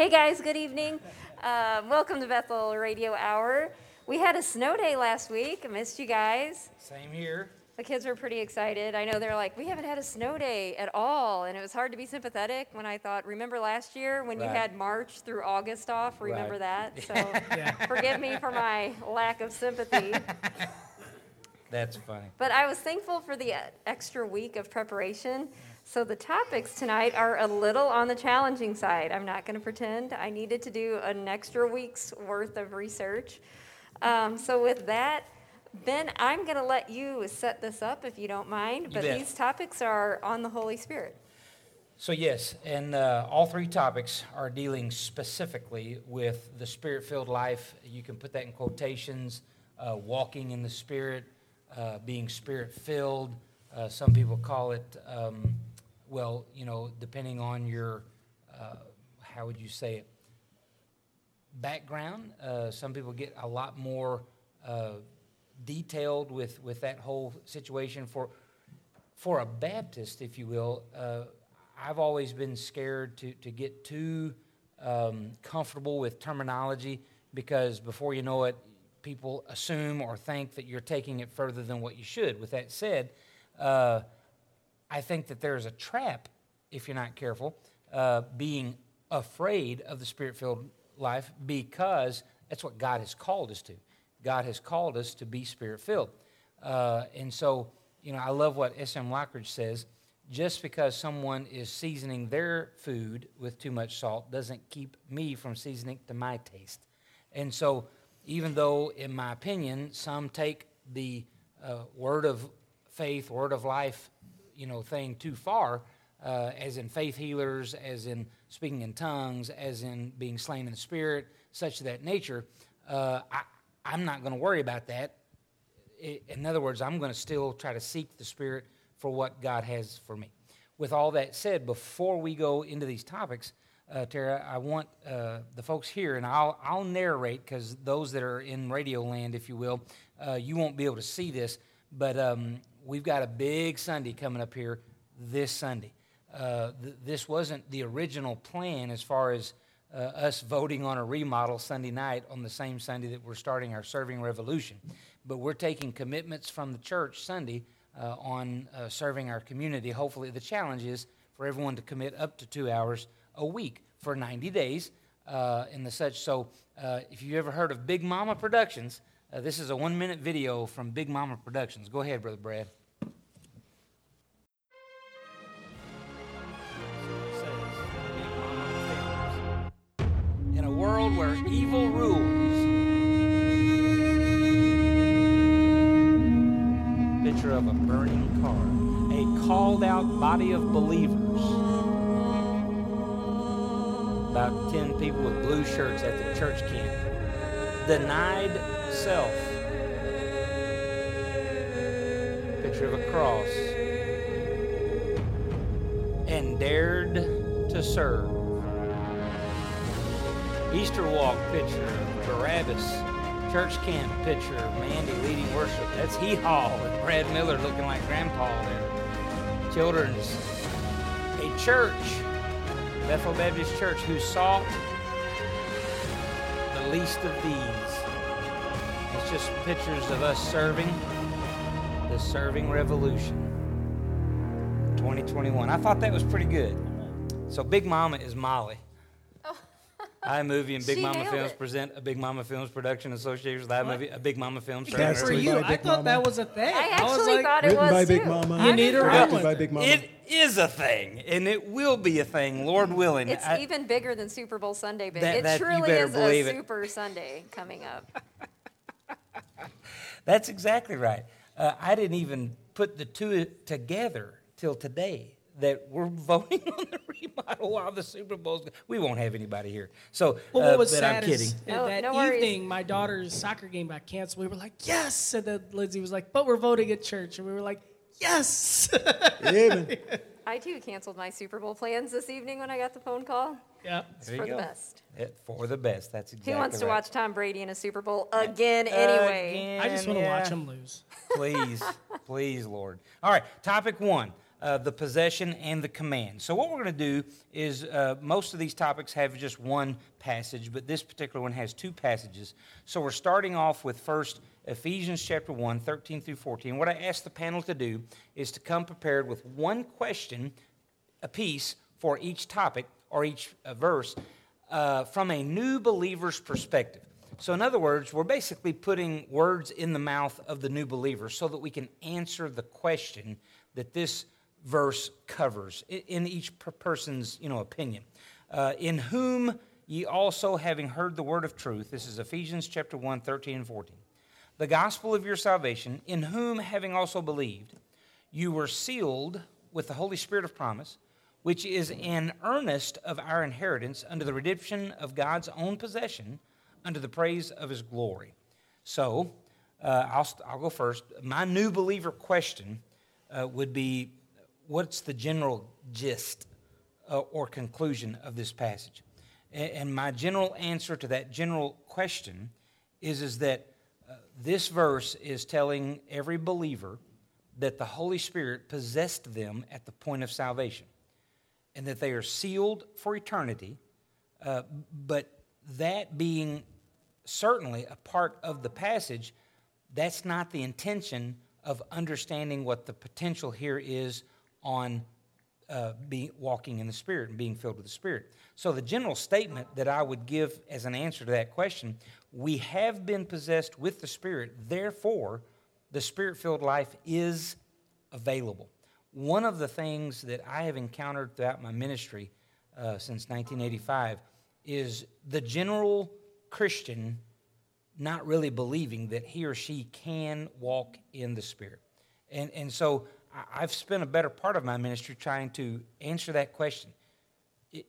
Hey guys, good evening. Uh, welcome to Bethel Radio Hour. We had a snow day last week. I missed you guys. Same here. The kids were pretty excited. I know they're like, we haven't had a snow day at all. And it was hard to be sympathetic when I thought, remember last year when you had March through August off? Remember Right. that? So forgive me for my lack of sympathy. That's funny. But I was thankful for the uh, extra week of preparation. So the topics tonight are a little on the challenging side. I'm not going to pretend I needed to do an extra week's worth of research. Um, so with that, Ben, I'm going to let you set this up if you don't mind. But these topics are on the Holy Spirit. So, yes, and uh, all three topics are dealing specifically with the spirit filled life. You can put that in quotations uh, walking in the Spirit, uh, being spirit filled. Uh, some people call it, um, well, you know, depending on your, uh, how would you say it, background. Uh, some people get a lot more uh, detailed with, with that whole situation. For, for a Baptist, if you will, uh, I've always been scared to, to get too um, comfortable with terminology because before you know it, people assume or think that you're taking it further than what you should. With that said, uh, I think that there's a trap, if you're not careful, uh, being afraid of the spirit filled life because that's what God has called us to. God has called us to be spirit filled. Uh, and so, you know, I love what S.M. Lockridge says just because someone is seasoning their food with too much salt doesn't keep me from seasoning to my taste. And so, even though, in my opinion, some take the uh, word of faith, word of life, you know, thing too far, uh, as in faith healers, as in speaking in tongues, as in being slain in the spirit, such that nature, uh, I, I'm not going to worry about that. In other words, I'm going to still try to seek the Spirit for what God has for me. With all that said, before we go into these topics, uh, Tara, I want uh, the folks here, and I'll, I'll narrate because those that are in radio land, if you will, uh, you won't be able to see this, but um, we've got a big Sunday coming up here this Sunday. Uh, th- this wasn't the original plan as far as uh, us voting on a remodel Sunday night on the same Sunday that we're starting our serving revolution. But we're taking commitments from the church Sunday uh, on uh, serving our community. Hopefully, the challenge is for everyone to commit up to two hours a week for 90 days uh, and the such. So, uh, if you've ever heard of Big Mama Productions, uh, this is a one minute video from Big Mama Productions. Go ahead, Brother Brad. In a world where evil rules, picture of a burning car, a called out body of believers. About 10 people with blue shirts at the church camp. Denied self. Picture of a cross. And dared to serve. Easter walk picture of Barabbas. Church camp picture of Mandy leading worship. That's Hee Haw with Brad Miller looking like Grandpa there. Children's. A church, Bethel Baptist Church, who sought the least of these. It's just pictures of us serving the serving revolution 2021. I thought that was pretty good. So Big Mama is Molly. Oh. iMovie and Big She Mama nailed Films it. present a Big Mama Films production associated with iMovie, a Big Mama Films. Good for you. by I thought Mama. that was a thing. I was actually like, thought it Written was by Big too. Mama. You need a Directed one. by Big Mama. It is a thing, and it will be a thing, Lord willing. It's I- even bigger than Super Bowl Sunday big. That- it that- you truly better is believe a it. super Sunday coming up. That's exactly right. Uh, I didn't even put the two together till today that we're voting on the remodel while the Super Bowl's. We won't have anybody here. So, Well, uh, what was but sad I'm kidding. is No- that no evening, my daughter's soccer game got canceled. We were like, yes. And then Lindsay was like, but we're voting at church. And we were like, yes. Amen. I too canceled my Super Bowl plans this evening when I got the phone call. yeah. It's There for you the go. best. It- for the best. That's exactly Who wants to right. watch Tom Brady in a Super Bowl again anyway? I just want to yeah. watch him lose. please, please, Lord. All right, topic one. uh, the possession, and the command. So, what we're going to do is uh, most of these topics have just one passage, but this particular one has two passages. So, we're starting off with first Ephesians chapter 1, 13 through 14. What I asked the panel to do is to come prepared with one question apiece for each topic or each uh, verse uh, from a new believer's perspective. So, in other words, we're basically putting words in the mouth of the new believer so that we can answer the question that this verse covers in each person's you know, opinion. Uh, in whom ye also, having heard the word of truth, this is Ephesians chapter 1, 13 and 14, the gospel of your salvation, in whom, having also believed, you were sealed with the Holy Spirit of promise, which is an earnest of our inheritance under the redemption of God's own possession, under the praise of his glory. So, uh, I'll, I'll go first. My new believer question uh, would be what's the general gist uh, or conclusion of this passage? And, and, my general answer to that general question is, is that this verse is telling every believer that the Holy Spirit possessed them at the point of salvation and that they are sealed for eternity. Uh, but that being certainly a part of the passage, that's not the intention of understanding what the potential here is on uh, walking in the Spirit and being filled with the Spirit. So, the general statement that I would give as an answer to that question we have been possessed with the Spirit, therefore, the Spirit filled life is available. One of the things that I have encountered throughout my ministry uh, since 1985 is the general Christian not really believing that he or she can walk in the Spirit. And, and so I've spent a better part of my ministry trying to answer that question. It,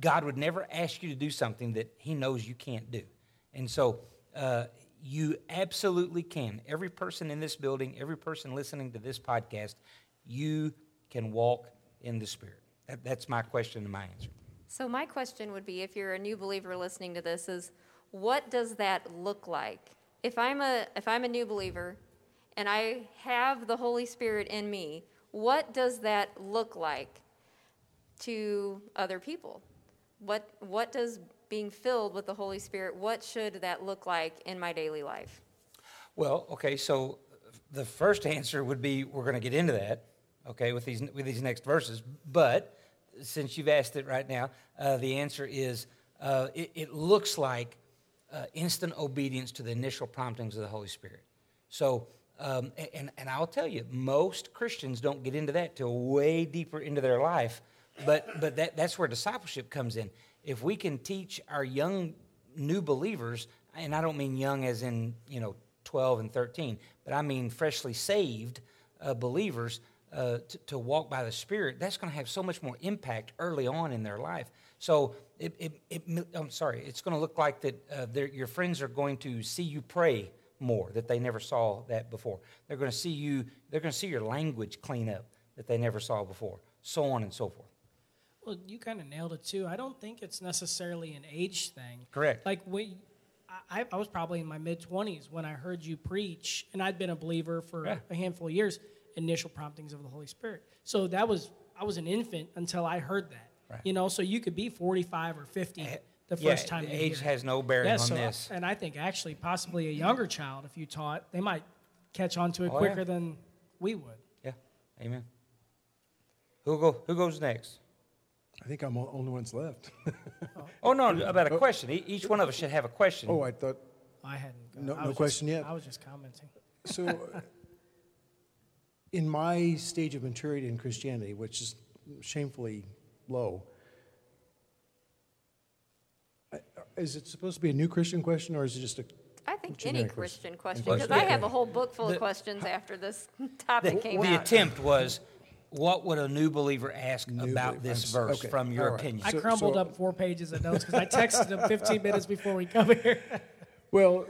God would never ask you to do something that He knows you can't do. And so uh, you absolutely can. Every person in this building, every person listening to this podcast, you can walk in the Spirit. That, that's my question and my answer. So, my question would be if you're a new believer listening to this, is what does that look like? If I'm a, if I'm a new believer and I have the Holy Spirit in me, what does that look like to other people? What, what does being filled with the Holy Spirit, what should that look like in my daily life? Well, okay, so the first answer would be we're going to get into that, okay, with these, with these next verses. But since you've asked it right now, uh, the answer is uh, it, it, looks like uh, instant obedience to the initial promptings of the Holy Spirit. So um, and, and I'll tell you, most Christians don't get into that till way deeper into their life. But, but that, that's where discipleship comes in. If we can teach our young new believers, and I don't mean young as in, you know, 12 and 13, but I mean freshly saved uh, believers uh, to, to, walk by the Spirit, that's going to have so much more impact early on in their life. So, it, it, it I'm sorry, it's going to look like that uh, your friends are going to see you pray more that they never saw that before. They're going to see you, they're going to see your language clean up that they never saw before, so on and so forth. Well, you kind of nailed it too. I don't think it's necessarily an age thing. Correct. Like we, I, I was probably in my mid twenties when I heard you preach, and I'd been a believer for yeah. a handful of years. Initial promptings of the Holy Spirit. So that was I was an infant until I heard that. Right. You know, so you could be forty five or fifty. Eh, The yeah, first time. age has no bearing yeah, on so, uh, this. And I think actually, possibly a younger child, if you taught, they might catch on to it oh, quicker yeah. than we would. Yeah, amen. Who go? Who goes next? I think I'm the only one's left. oh no, about a question. Each one of us should have a question. Oh, I thought. I hadn't. No, no question just, yet. I was just commenting. So, in my stage of maturity in Christianity, which is shamefully low, Is it supposed to be a new Christian question, or is it just a? I think any Christian question, because I have a whole book full of questions after this topic came up? The out. attempt was, what would a new believer ask New about this verse okay, from your opinion? I crumbled so- up four pages of notes because I texted him 15 minutes before we come here. Well,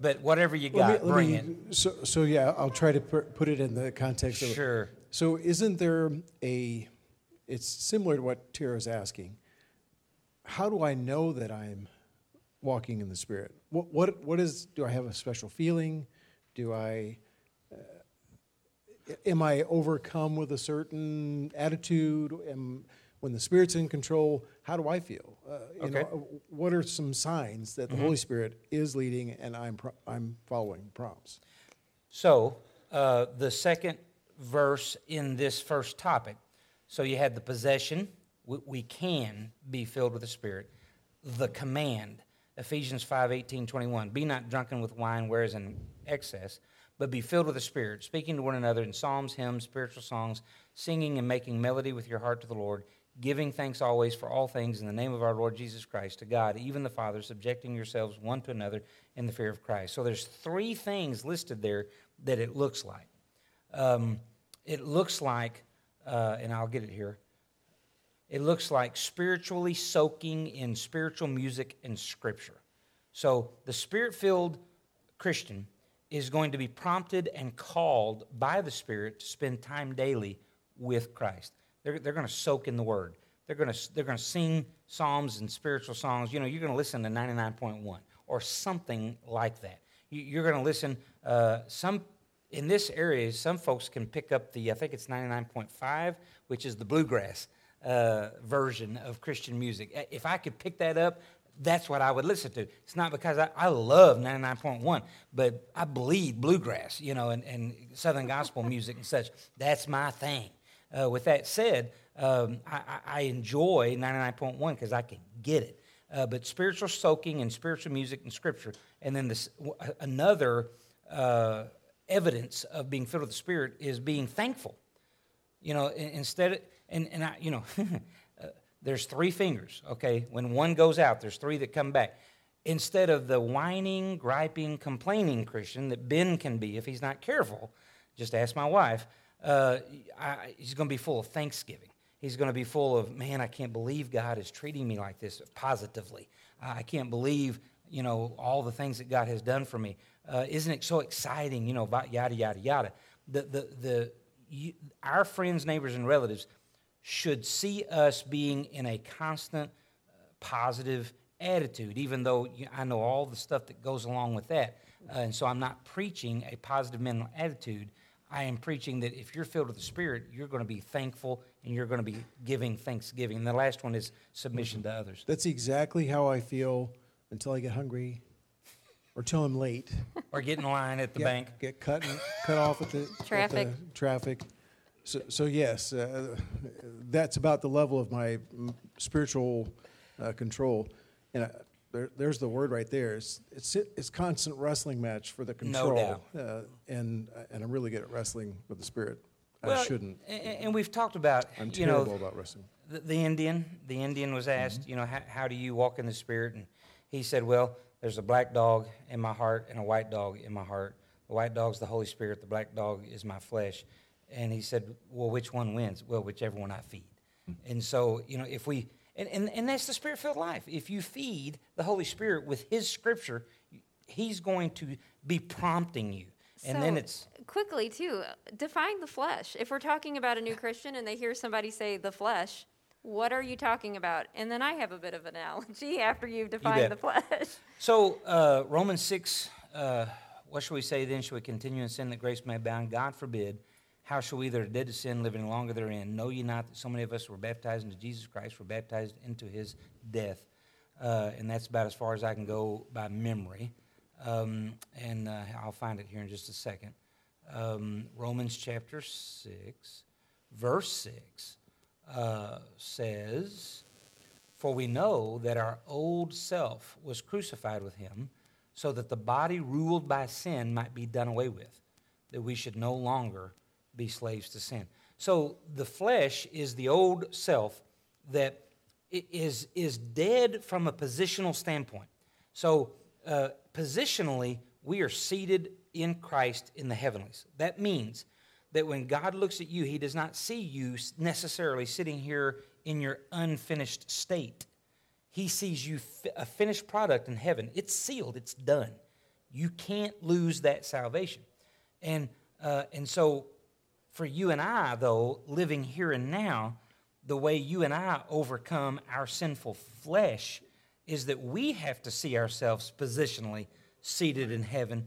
But whatever you got, let bring me, it. so, so yeah, I'll try to put it in the context of. Sure. So isn't there a, it's similar to what Tara's asking how do I know that I'm walking in the Spirit? What, what, what is, do I have a special feeling? Do I, uh, am I overcome with a certain attitude? Am, when the Spirit's in control, how do I feel? Uh, you Okay. know, what are some signs that the Holy Spirit is leading and I'm, pro- I'm following prompts? So, uh, the second verse in this first topic. So, you had the possession, we, can be filled with the Spirit. The command, Ephesians 5 18, 21. Be not drunken with wine, whereas in excess, but be filled with the Spirit, speaking to one another in psalms, hymns, spiritual songs, singing and making melody with your heart to the Lord, giving thanks always for all things in the name of our Lord Jesus Christ to God, even the Father, subjecting yourselves one to another in the fear of Christ. So there's three things listed there that it looks like. Um, it looks like, uh, and I'll get it here. It looks like spiritually soaking in spiritual music and scripture. So the spirit filled Christian is going to be prompted and called by the Spirit to spend time daily with Christ. They're, they're going to soak in the Word. They're going to, they're going to sing psalms and spiritual songs. You know, you're going to listen to 99.1 or something like that. You, you're going to listen. Uh, some in this area, some folks can pick up the I think it's 99.5, which is the bluegrass uh, version of Christian music. If I could pick that up, that's what I would listen to. It's not because I, I love 99.1, but I bleed bluegrass, you know, and, and Southern gospel music and such. That's my thing. Uh, with that said, um, I, I- enjoy 99.1 because I can get it. Uh, but spiritual soaking and spiritual music and scripture, and then this another uh, evidence of being filled with the Spirit is being thankful. You know, instead of, and, and I, you know, uh, there's three fingers, okay? When one goes out, there's three that come back. Instead of the whining, griping, complaining Christian that Ben can be if he's not careful, just ask my wife, uh, I, he's going to be full of thanksgiving. He's going to be full of, man, I can't believe God is treating me like this positively. I can't believe, you know, all the things that God has done for me. Uh, isn't it so exciting, you know, yada, yada, yada. The, the, the, you, our friends, neighbors, and relatives should see us being in a constant uh, positive attitude, even though I know all the stuff that goes along with that. Uh, and so I'm not preaching a positive mental attitude. I am preaching that if you're filled with the Spirit, you're going to be thankful and you're going to be giving thanksgiving. And the last one is submission to others. That's exactly how I feel until I get hungry or till I'm late. Or get in line at the Yeah, bank. Get cut, cut off at the at the Traffic. So, so yes, uh, that's about the level of my spiritual uh, control. And uh, there, there's the word right there. It's, it's it's constant wrestling match for the No control. doubt. Uh, and and I'm really good at wrestling with the spirit. I shouldn't. a- a- And we've talked about, I'm you know, about wrestling. the, the Indian, the Indian was asked, Mm-hmm. you know, how, how do you walk in the Spirit? And he said, well, there's a black dog in my heart and a white dog in my heart. The white dog's the Holy Spirit. The black dog is my flesh. And he said, well, which one wins? Well, whichever one I feed. Mm-hmm. And so, you know, if we, and, and, and that's the Spirit filled life. If you feed the Holy Spirit with His Scripture, He's going to be prompting you. And then it's, quickly too. Define the flesh. If we're talking about a new Christian and they hear somebody say the flesh, what are you talking about? And then I have a bit of an analogy after you've defined bet. the flesh. So, uh, Romans 6, uh, what shall we say then? Shall we continue in sin that grace may abound? God forbid. How shall we that are dead to sin live any longer therein? Know ye not that so many of us were baptized into Jesus Christ, were baptized into his death? Uh, and that's about as far as I can go by memory. Um, and uh, I'll find it here in just a second. Um, Romans chapter 6, verse 6 uh, says, for we know that our old self was crucified with him, so that the body ruled by sin might be done away with, that we should no longer be slaves to sin. So the flesh is the old self that is, is, dead from a positional standpoint. So uh, positionally, we are seated in Christ in the heavenlies. That means that when God looks at you, he does not see you necessarily sitting here in your unfinished state. He sees you a finished product in heaven. It's sealed, it's done. You can't lose that salvation. And, uh, and so, for you and I, though, living here and now, the way you and I overcome our sinful flesh is that we have to see ourselves positionally seated in heaven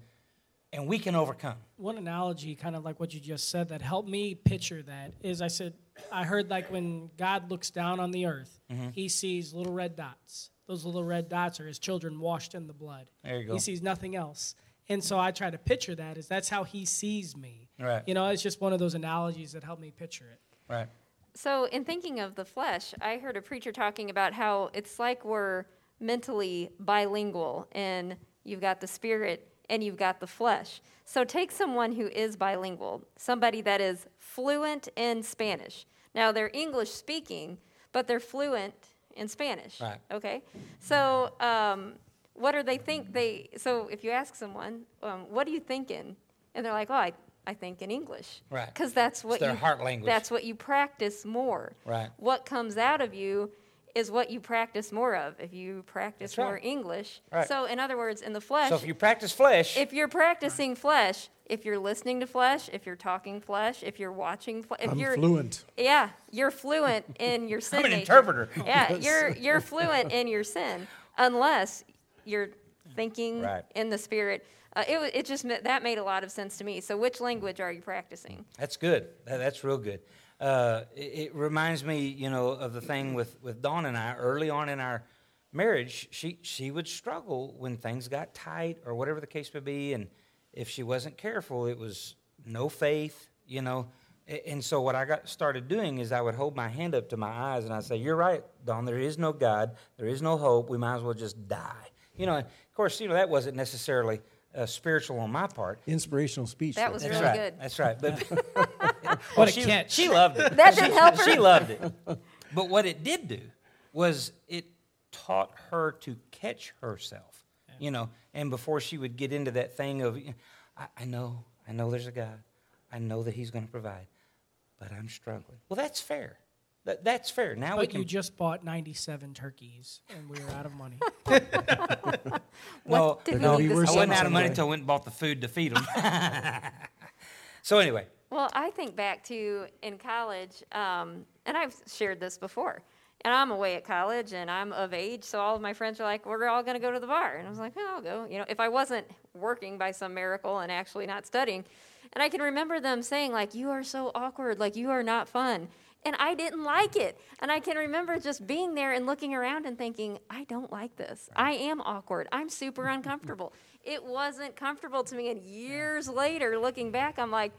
and we can overcome. One analogy, kind of like what you just said, that helped me picture that is I said, I heard like when God looks down on the earth, Mm-hmm. he sees little red dots. Those little red dots are his children washed in the blood. There you go. He sees nothing else. And so I try to picture that is that's how he sees me. Right. You know, it's just one of those analogies that help me picture it. Right. So, in thinking of the flesh, I heard a preacher talking about how it's like we're mentally bilingual, and you've got the spirit and you've got the flesh. So, take someone who is bilingual, somebody that is fluent in Spanish. Now, they're English speaking, but they're fluent in Spanish. Right. Okay. So, um, what do they think they? So, if you ask someone, um, "What are you thinking?" and they're like, "Oh, I, I think in English." Right. Because that's what their you, heart language. That's what you practice more. Right. What comes out of you is what you practice more of. If you practice right. more English. Right. So, in other words, in the flesh, So if you practice flesh, if you're practicing flesh, if you're listening to flesh, if you're talking flesh, if you're watching flesh, if I'm you're fluent. yeah, you're fluent in your sin. I'm an nature. interpreter. Yeah, you're you're fluent in your sin, unless you're thinking Right. in the spirit. Uh, it it just that made a lot of sense to me. So, which language are you practicing? That's good. That's real good. Uh, it, it reminds me, you know, of the thing with, with Dawn and I early on in our marriage. She she would struggle when things got tight or whatever the case may be, and if she wasn't careful, it was no faith, you know. And so what I got started doing is I would hold my hand up to my eyes and I'd say, "You're right, Dawn. There is no God. There is no hope. We might as well just die." You know. Of course, you know that wasn't necessarily uh, spiritual on my part. Inspirational speech. That there. was That's really right. good. That's right. But What a she, catch. She loved it. That didn't help her? She loved it. But what it did do was it taught her to catch herself, you know. And before she would get into that thing of, I, I know, I know there's a God, I know that He's going to provide, but I'm struggling. Well, that's fair. That, that's fair. Now we can. you just bought 97 turkeys and we were out of money. no, we No, need he I wasn't out of money until I went and bought the food to feed them. so anyway, Well, I think back to in college, um, and I've shared this before. And I'm away at college, and I'm of age, so all of my friends are like, "We're all going to go to the bar," and I was like, "Oh, "I'll go." You know, if I wasn't working by some miracle and actually not studying, and I can remember them saying, "Like you are so awkward, like you are not fun," and I didn't like it. And I can remember just being there and looking around and thinking, "I don't like this. I am awkward. I'm super uncomfortable." It wasn't comfortable to me, and years later, looking back, I'm like.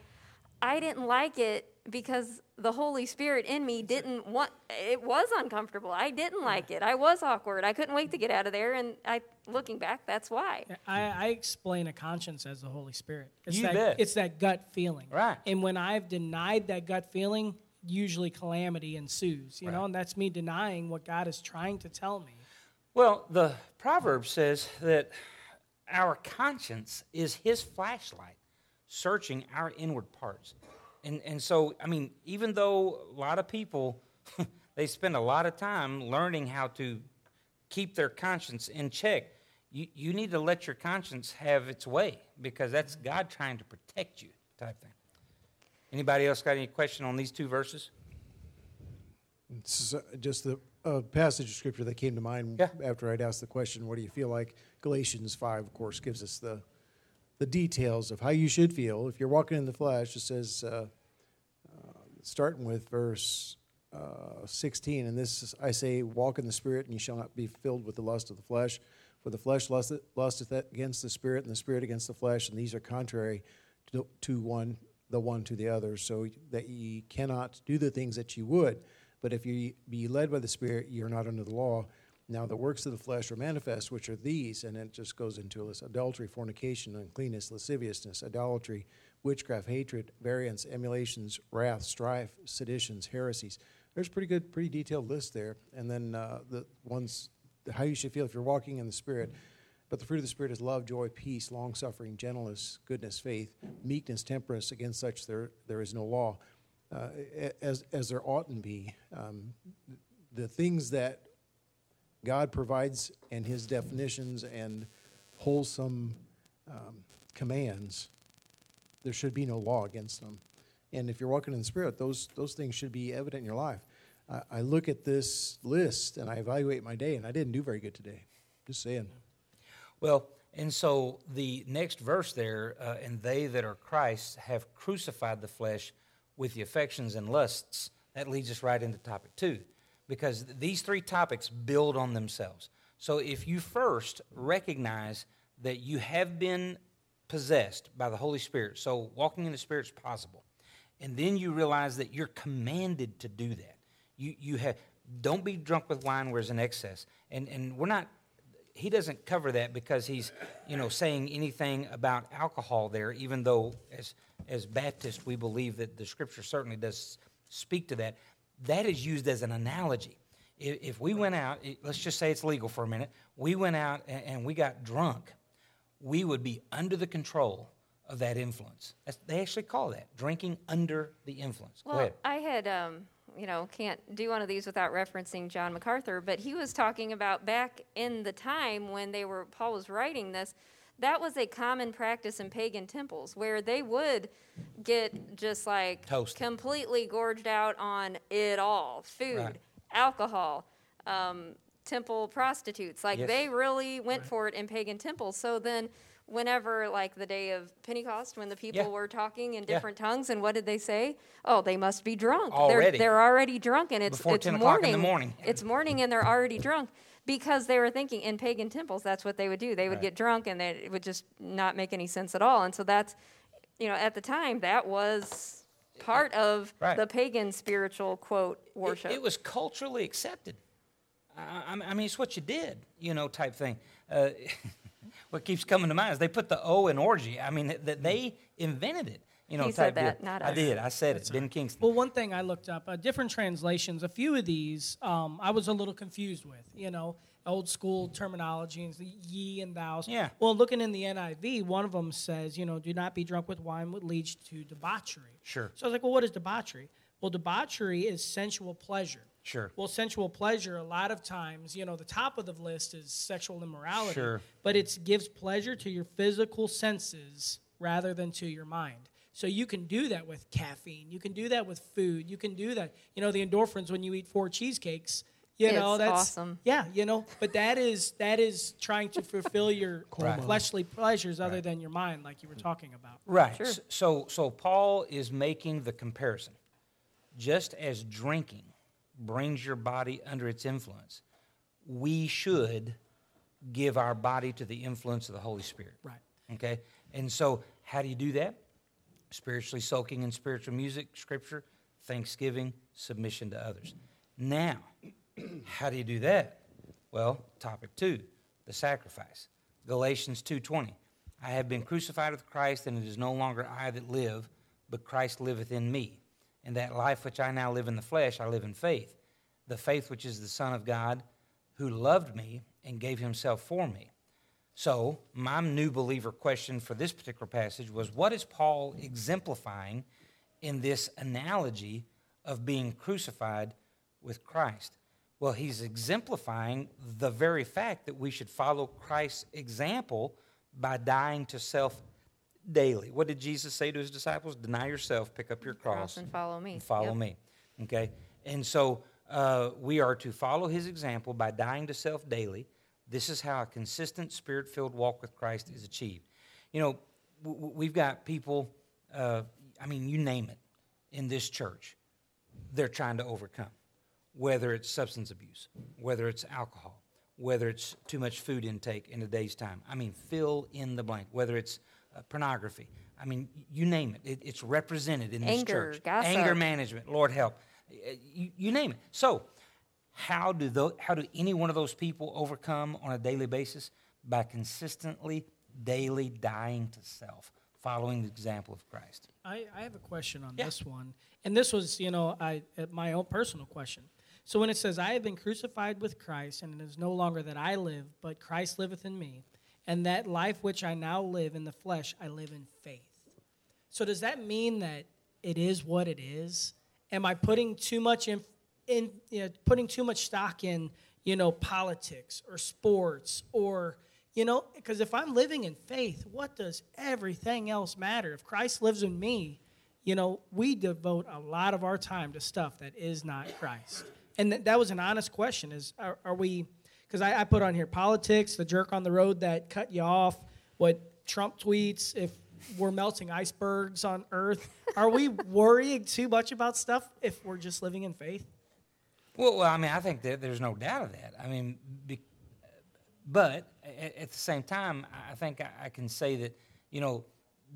I didn't like it because the Holy Spirit in me didn't want it was uncomfortable. I didn't like it. I was awkward. I couldn't wait to get out of there and I looking back, that's why. I, I explain a conscience as the Holy Spirit. It's You that, bet. It's that gut feeling. Right. And when I've denied that gut feeling, usually calamity ensues, you know, and that's me denying what God is trying to tell me. Well, the proverb says that our conscience is his flashlight, searching our inward parts. And, and so, I mean, even though a lot of people, they spend a lot of time learning how to keep their conscience in check, you, you need to let your conscience have its way because that's God trying to protect you type thing. Anybody else got any question on these two verses? Uh, just the uh, passage of scripture that came to mind Yeah. after I'd asked the question, "What do you feel like?" Galatians five, of course, gives us the the details of how you should feel if you're walking in the flesh. It says, uh, uh, starting with verse uh, 16, and this is, I say, walk in the spirit, and you shall not be filled with the lust of the flesh. For the flesh lusteth, lusteth against the spirit, and the spirit against the flesh, and these are contrary to, to one, the one to the other, so that ye cannot do the things that ye would. But if ye be led by the Spirit, ye are not under the law. Now the works of the flesh are manifest, which are these, and it just goes into this adultery, fornication, uncleanness, lasciviousness, idolatry, witchcraft, hatred, variance, emulations, wrath, strife, seditions, heresies. There's a pretty good, pretty detailed list there. And then uh, the ones, how you should feel if you're walking in the Spirit. But the fruit of the Spirit is love, joy, peace, long suffering, gentleness, goodness, faith, meekness, temperance. Against such there, there is no law. Uh, as, as there oughtn't be. Um, the things that God provides and his definitions and wholesome um, commands, there should be no law against them. And if you're walking in the Spirit, those, those things should be evident in your life. I, I look at this list and I evaluate my day, and I didn't do very good today. Just saying. Well, And so the next verse there, uh, and they that are Christ have crucified the flesh with the affections and lusts. That leads us right into topic two, because these three topics build on themselves. So if you first recognize that you have been possessed by the Holy Spirit, so walking in the Spirit is possible, and then you realize that you're commanded to do that. You, you have, don't be drunk with wine where there's an excess. And, and we're not he doesn't cover that because he's, you know, saying anything about alcohol there, even though as, as Baptists we believe that the scripture certainly does speak to that. That is used as an analogy. If, if we went out, let's just say it's legal for a minute, we went out and, and we got drunk, we would be under the control of that influence. That's, they actually call that drinking under the influence. Well, Go ahead. I had um, you know, can't do one of these without referencing John MacArthur, but he was talking about back in the time when they were Paul was writing this, that was a common practice in pagan temples where they would get just like Toasted. completely gorged out on it all food, Right. alcohol, um, temple prostitutes. Like Yes. they really went for it in pagan temples. So then whenever like the day of Pentecost when the people Yeah. were talking in Yeah. different tongues and what did they say? Oh, they must be drunk. Already. They're they're already drunk and it's Before it's 10 o'clock morning. in the morning. It's morning and they're already drunk because they were thinking in pagan temples that's what they would do. They would Right. get drunk and they, it would just not make any sense at all. And so that's you know at the time that was part of Right. the pagan spiritual quote worship. It, was culturally accepted. I, I I mean, it's what you did, you know, type thing. Uh, what keeps coming to mind is they put the O in orgy. I mean, that they invented it, you know, He type said that, deal. not I did. I said it. Ben Kingston. Well, one thing I looked up, uh, different translations, a few of these um, I was a little confused with, you know, old school terminology and the ye and thous. Yeah. Well, looking in the NIV, one of them says, you know, do not be drunk with wine, what leads to debauchery. Sure. So I was like, well, what is debauchery? Well, debauchery is sensual pleasure. Sure. Well, sensual pleasure, a lot of times, you know, the top of the list is sexual immorality. Sure. But it gives pleasure to your physical senses rather than to your mind. So you can do that with caffeine. You can do that with food. You can do that. You know, the endorphins when you eat four cheesecakes. You know, It's that's awesome. Yeah, you know, but that is that is trying to fulfill your Right. fleshly pleasures other than your mind, like you were mm. talking about. Right. Sure. So, so Paul is making the comparison. Just as drinking brings your body under its influence, we should give our body to the influence of the Holy Spirit. Right. Okay? And so, how do you do that? Spiritually soaking in spiritual music, scripture, thanksgiving, submission to others. Now, how do you do that? Well, topic 2, the sacrifice. Galatians 2:20. I have been crucified with Christ and it is no longer I that live, but Christ liveth in me. And that life which I now live in the flesh, I live in faith. The faith which is the Son of God, who loved me and gave himself for me. So, my new believer question for this particular passage was what is Paul exemplifying in this analogy of being crucified with Christ? Well, he's exemplifying the very fact that we should follow Christ's example by dying to self daily. What did Jesus say to his disciples? Deny yourself, pick up your cross, Cross and follow me. and follow Yep. me. Okay? And so uh, we are to follow his example by dying to self daily. This is how a consistent spirit filled walk with Christ is achieved. You know, w- we've got people, uh, I mean, you name it, in this church, they're trying to overcome. Whether it's substance abuse, whether it's alcohol, whether it's too much food intake in a day's time. I mean, fill in the blank. Whether it's uh, pornography. I mean, you name it. it. It's represented in this Anger, church. gossip. Anger management. Lord help. Uh, You, you name it. So, how do tho- how do any one of those people overcome on a daily basis? By consistently, daily dying to self, following the example of Christ. I, I have a question on Yeah. this one, and this was, you know, I uh, my own personal question. So when it says, "I have been crucified with Christ, and it is no longer that I live, but Christ liveth in me, and that life which I now live in the flesh, I live in faith." So does that mean that it is what it is? Am I putting too much in, in you know, putting too much stock in, you know, politics or sports or you know, because if I'm living in faith, what does everything else matter? If Christ lives in me, you know, we devote a lot of our time to stuff that is not Christ. And th- that was an honest question: is are, are we? Because I, I put on here politics, the jerk on the road that cut you off, what Trump tweets, if we're melting icebergs on Earth. Are we worrying too much about stuff if we're just living in faith? Well, well, I mean, I think that there's no doubt of that. I mean, be, but at, at, the same time, I think I, I can say that, you know,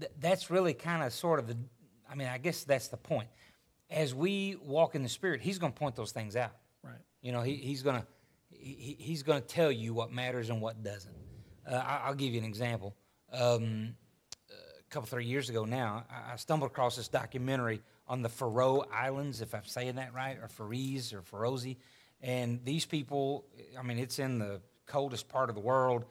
th- that's really kind of sort of the, I mean, I guess that's the point. As we walk in the Spirit, He's going to point those things out. Right. You know, he, He's going to he, He's going to tell you what matters and what doesn't. Uh, I, will give you an example. Um, a couple three years ago now, I, I stumbled across this documentary on the Faroe Islands, if I'm saying that right, or Faroese or Faroese. And these people, I mean, it's in the coldest part of the world,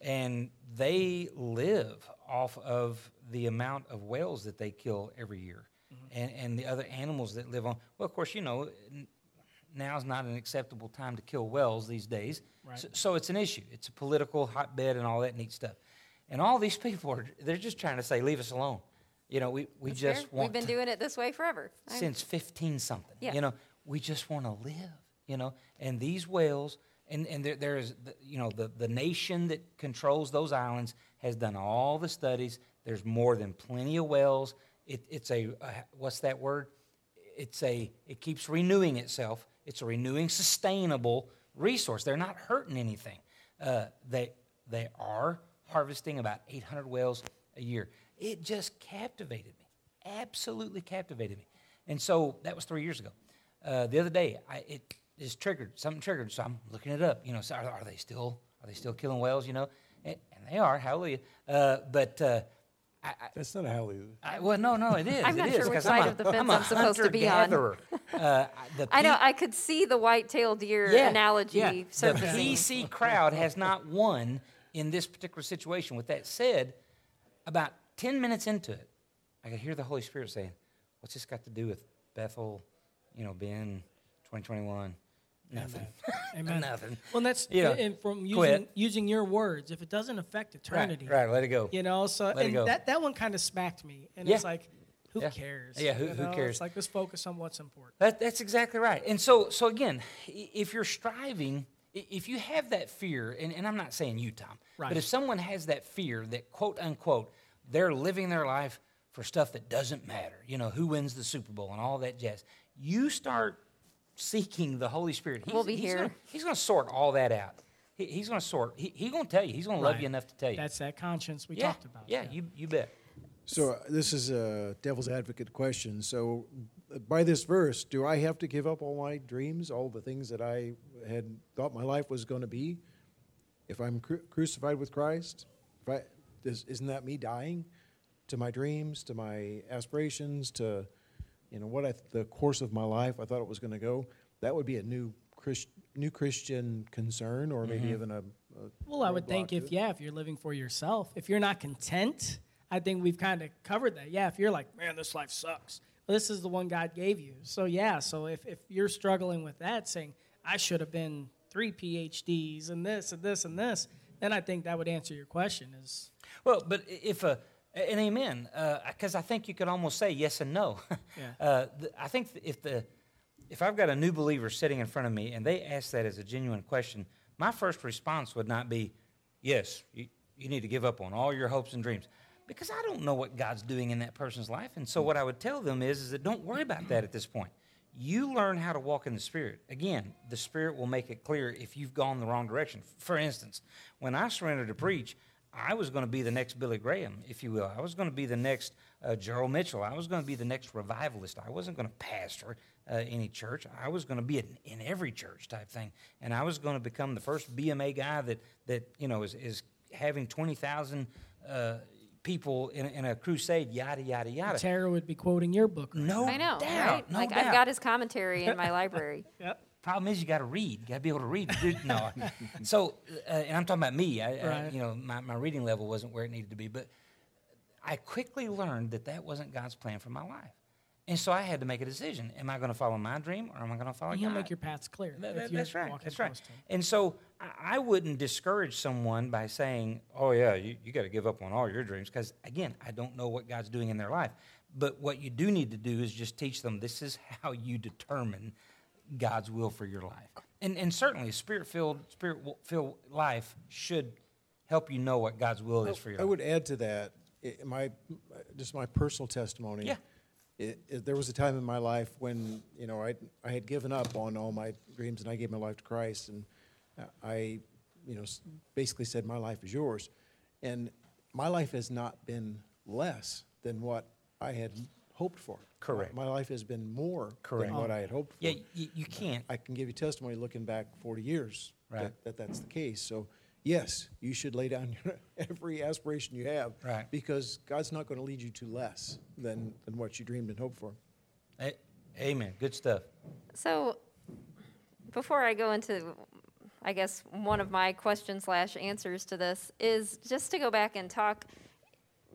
and they live off of the amount of whales that they kill every year, mm-hmm. and, and the other animals that live on. Well, of course, you know, now's not an acceptable time to kill wells these days, right. so, so it's an issue. It's a political hotbed and all that neat stuff. And all these people are, they're just trying to say, leave us alone. You know, we, we That's just fair. want We've been to, doing it this way forever. Since 15 something. Yeah. You know, we just want to live, you know. And these whales, and, and there, there is, you know, the, the nation that controls those islands has done all the studies. There's more than plenty of whales. It, it's a, uh, what's that word? It's a, it keeps renewing itself. It's a renewing, sustainable resource. They're not hurting anything. Uh, they, they are harvesting about 800 whales a year. It just captivated me, absolutely captivated me. And so that was three years ago. Uh, the other day, I, it is triggered, something triggered, so I'm looking it up. You know, so are, are they still are they still killing whales? You know, and, and they are. Hallelujah. Uh, but uh, I, That's not a hallelujah. I, well, no, no, it is. I'm not it sure is, which side I'm a, of the fence I'm, I'm supposed to be on. uh, I know. I could see the white-tailed deer yeah, analogy yeah. The. PC crowd has not won in this particular situation. With that said, about 10 minutes into it, I could hear the Holy Spirit saying, What's this got to do with Bethel, you know, Ben 2021? Nothing. Amen. Nothing. Well, that's You know, and from using quit. using your words. If it doesn't affect eternity, Right, right, let it go. You know, so Let and that that one kind of smacked me, and Yeah. it's like, who Yeah. cares? Yeah, who- You who cares? It's like let's focus on what's important. That, that's exactly right. And so, so again, if you're striving, if you have that fear, and, and I'm not saying you, Tom, Right. but if someone has that fear that quote unquote they're living their life for stuff that doesn't matter, you know, who wins the Super Bowl and all that jazz, you start seeking the Holy Spirit. He's, We'll be he's here. Gonna, he's going to sort all that out. He, he's going to sort. He, he's going to tell you. He's going to love you enough to tell you. That's that conscience we yeah, talked about. Yeah, you you bet. So uh, this is a devil's advocate question. So uh, by this verse, do I have to give up all my dreams, all the things that I had thought my life was going to be, if I'm cru- crucified with Christ? If I, is, isn't that me dying to my dreams, to my aspirations, to you know what I, the course of my life I thought it was going to go? That would be a new Christ, new Christian concern, or maybe mm-hmm. even a, a Well, I would think if it. yeah, if you're living for yourself, if you're not content, I think we've kind of covered that. Yeah, if you're like, man, this life sucks. Well, this is the one God gave you. So yeah, so if if you're struggling with that, saying I should have been three PhDs and this and this and this, then I think that would answer your question. Is Well, but if a and amen, because I think you could almost say yes and no. Yeah. uh, the, I think if the if I've got a new believer sitting in front of me and they ask that as a genuine question, my first response would not be, "Yes, you, you need to give up on all your hopes and dreams," because I don't know what God's doing in that person's life. And so what I would tell them is, is that don't worry about that at this point. You learn how to walk in the Spirit. Again, the Spirit will make it clear if you've gone the wrong direction. For instance, when I surrendered to preach, I was going to be the next Billy Graham, if you will. I was going to be the next uh, Gerald Mitchell. I was going to be the next revivalist. I wasn't going to pastor uh, any church. I was going to be in, in every church type thing, and I was going to become the first BMA guy that that you know is, is having twenty thousand uh, people in, in a crusade. Yada yada yada. Tara would be quoting your book. Right? No I know, doubt. right? No like doubt. I've got his commentary in my library. Yep. Problem is, you got to read. You got to be able to read. No, so uh, and I'm talking about me. I, I, you know, my, my reading level wasn't where it needed to be, but I quickly learned that that wasn't God's plan for my life, and so I had to make a decision: Am I going to follow my dream, or am I going to follow He'll God? make your paths clear. That- that- that's right. That's right. him. And so I, I wouldn't discourage someone by saying, "Oh yeah, you, you got to give up on all your dreams," because again, I don't know what God's doing in their life. But what you do need to do is just teach them this is how you determine God's will for your life. And, and certainly, spirit filled spirit filled life should help you know what God's will is for your I life. would add to that, i- my, just my personal testimony. Yeah. It, it, there was a time in my life when, you know, I, I had given up on all my dreams and I gave my life to Christ and uh, I, you know, basically said, my life is yours. And my life has not been less than what I had hoped for. Correct. My, my life has been more Correct. than what I had hoped for. Yeah, you, you can't. I can give you testimony looking back 40 years Right. that, that that's the case. So, yes, you should lay down your, every aspiration you have. Right. Because God's not going to lead you to less than, than what you dreamed and hoped for. A- Amen. Good stuff. So, before I go into, I guess, one of my questions slash answers to this is just to go back and talk.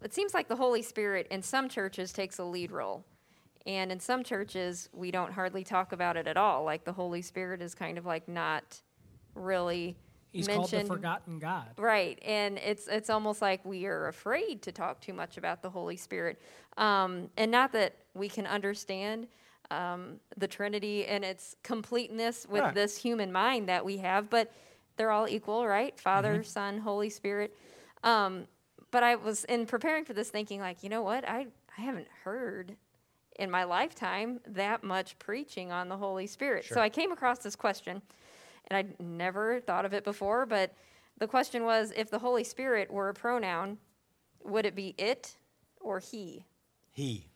It seems like the Holy Spirit in some churches takes a lead role. And in some churches, we don't hardly talk about it at all. Like the Holy Spirit is kind of like not really He's mentioned. called the forgotten God. Right, and it's it's almost like we are afraid to talk too much about the Holy Spirit, um, and not that we can understand um, the Trinity and its completeness with Right. this human mind that we have, but they're all equal, right? Father, Son, Holy Spirit. Um, but I was in preparing for this thinking, like, you know what? I I haven't heard in my lifetime that much preaching on the Holy Spirit. So I came across this question, and I'd never thought of it before, but the question was if the Holy Spirit were a pronoun, would it be it or he? He.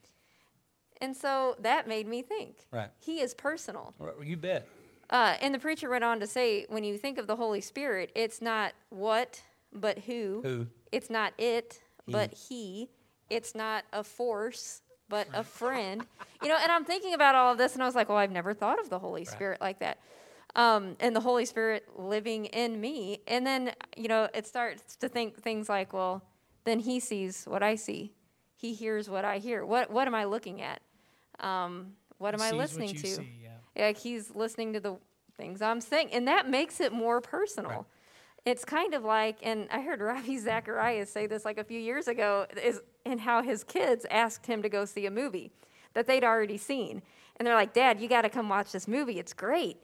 And so that made me think. Right. He is personal. Right, You bet. Uh, and the preacher went on to say when you think of the Holy Spirit, it's not what, but who. Who. It's not it, but he. It's not a force, but a friend. you know, and I'm thinking about all of this, and I was like, well, I've never thought of the Holy Spirit like that. Um, and the Holy Spirit living in me. And then, you know, it starts to think things like, well, then he sees what I see. He hears what I hear. What, what am I looking at? Um, what am I listening to? see, yeah. Like he's listening to the things I'm saying, and that makes it more personal. Right. It's kind of like, and I heard Ravi Zacharias say this like a few years ago, is in how his kids asked him to go see a movie that they'd already seen, and they're like, "Dad, you got to come watch this movie. It's great."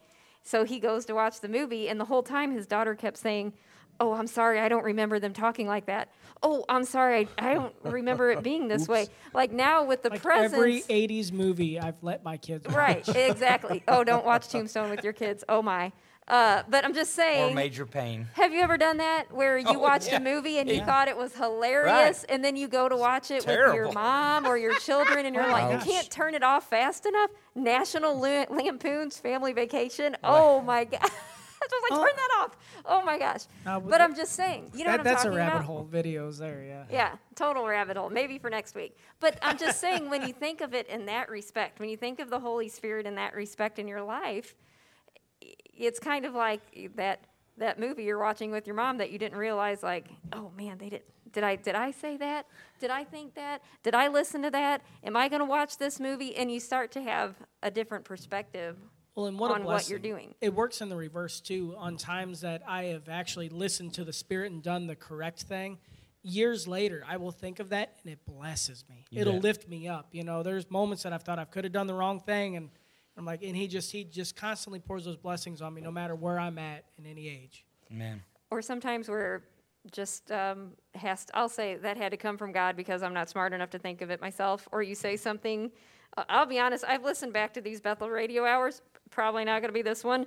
So he goes to watch the movie, and the whole time his daughter kept saying, "Oh, I'm sorry, I don't remember them talking like that. Oh, I'm sorry, I, I don't remember it being this way." Like now with the Like presence, every 80s movie I've let my kids watch. Right, exactly. Oh, don't watch Tombstone with your kids. Oh my. Uh, but I'm just saying. Or Major Payne. Have you ever done that where you Oh, watched yeah. a movie and you thought it was hilarious, and then you go to watch it with your mom or your children, and you're like, Ouch. you can't turn it off fast enough? National Lampoon's Family Vacation. Oh my god. I was like, Oh. turn that off. Oh my gosh. Uh, but I'm just saying, you know That, what I'm that's a rabbit about? hole videos there, yeah. Yeah, total rabbit hole. Maybe for next week. But I'm just saying, when you think of it in that respect, when you think of the Holy Spirit in that respect in your life, it's kind of like that that movie you're watching with your mom that you didn't realize, like, oh man, they did. Did I did I say that? Did I think that? Did I listen to that? Am I going to watch this movie? And you start to have a different perspective Well, and what a on what you're doing. It works in the reverse too. On times that I have actually listened to the Spirit and done the correct thing, years later I will think of that and it blesses me. You It'll bet. lift me up. You know, there's moments that I've thought I could have done the wrong thing, and I'm like, and he just he just constantly pours those blessings on me, no matter where I'm at in any age. Man. or sometimes we're just um, has to, I'll say that had to come from God because I'm not smart enough to think of it myself. Or you say something. Uh, I'll be honest. I've listened back to these Bethel radio hours. Probably not going to be this one.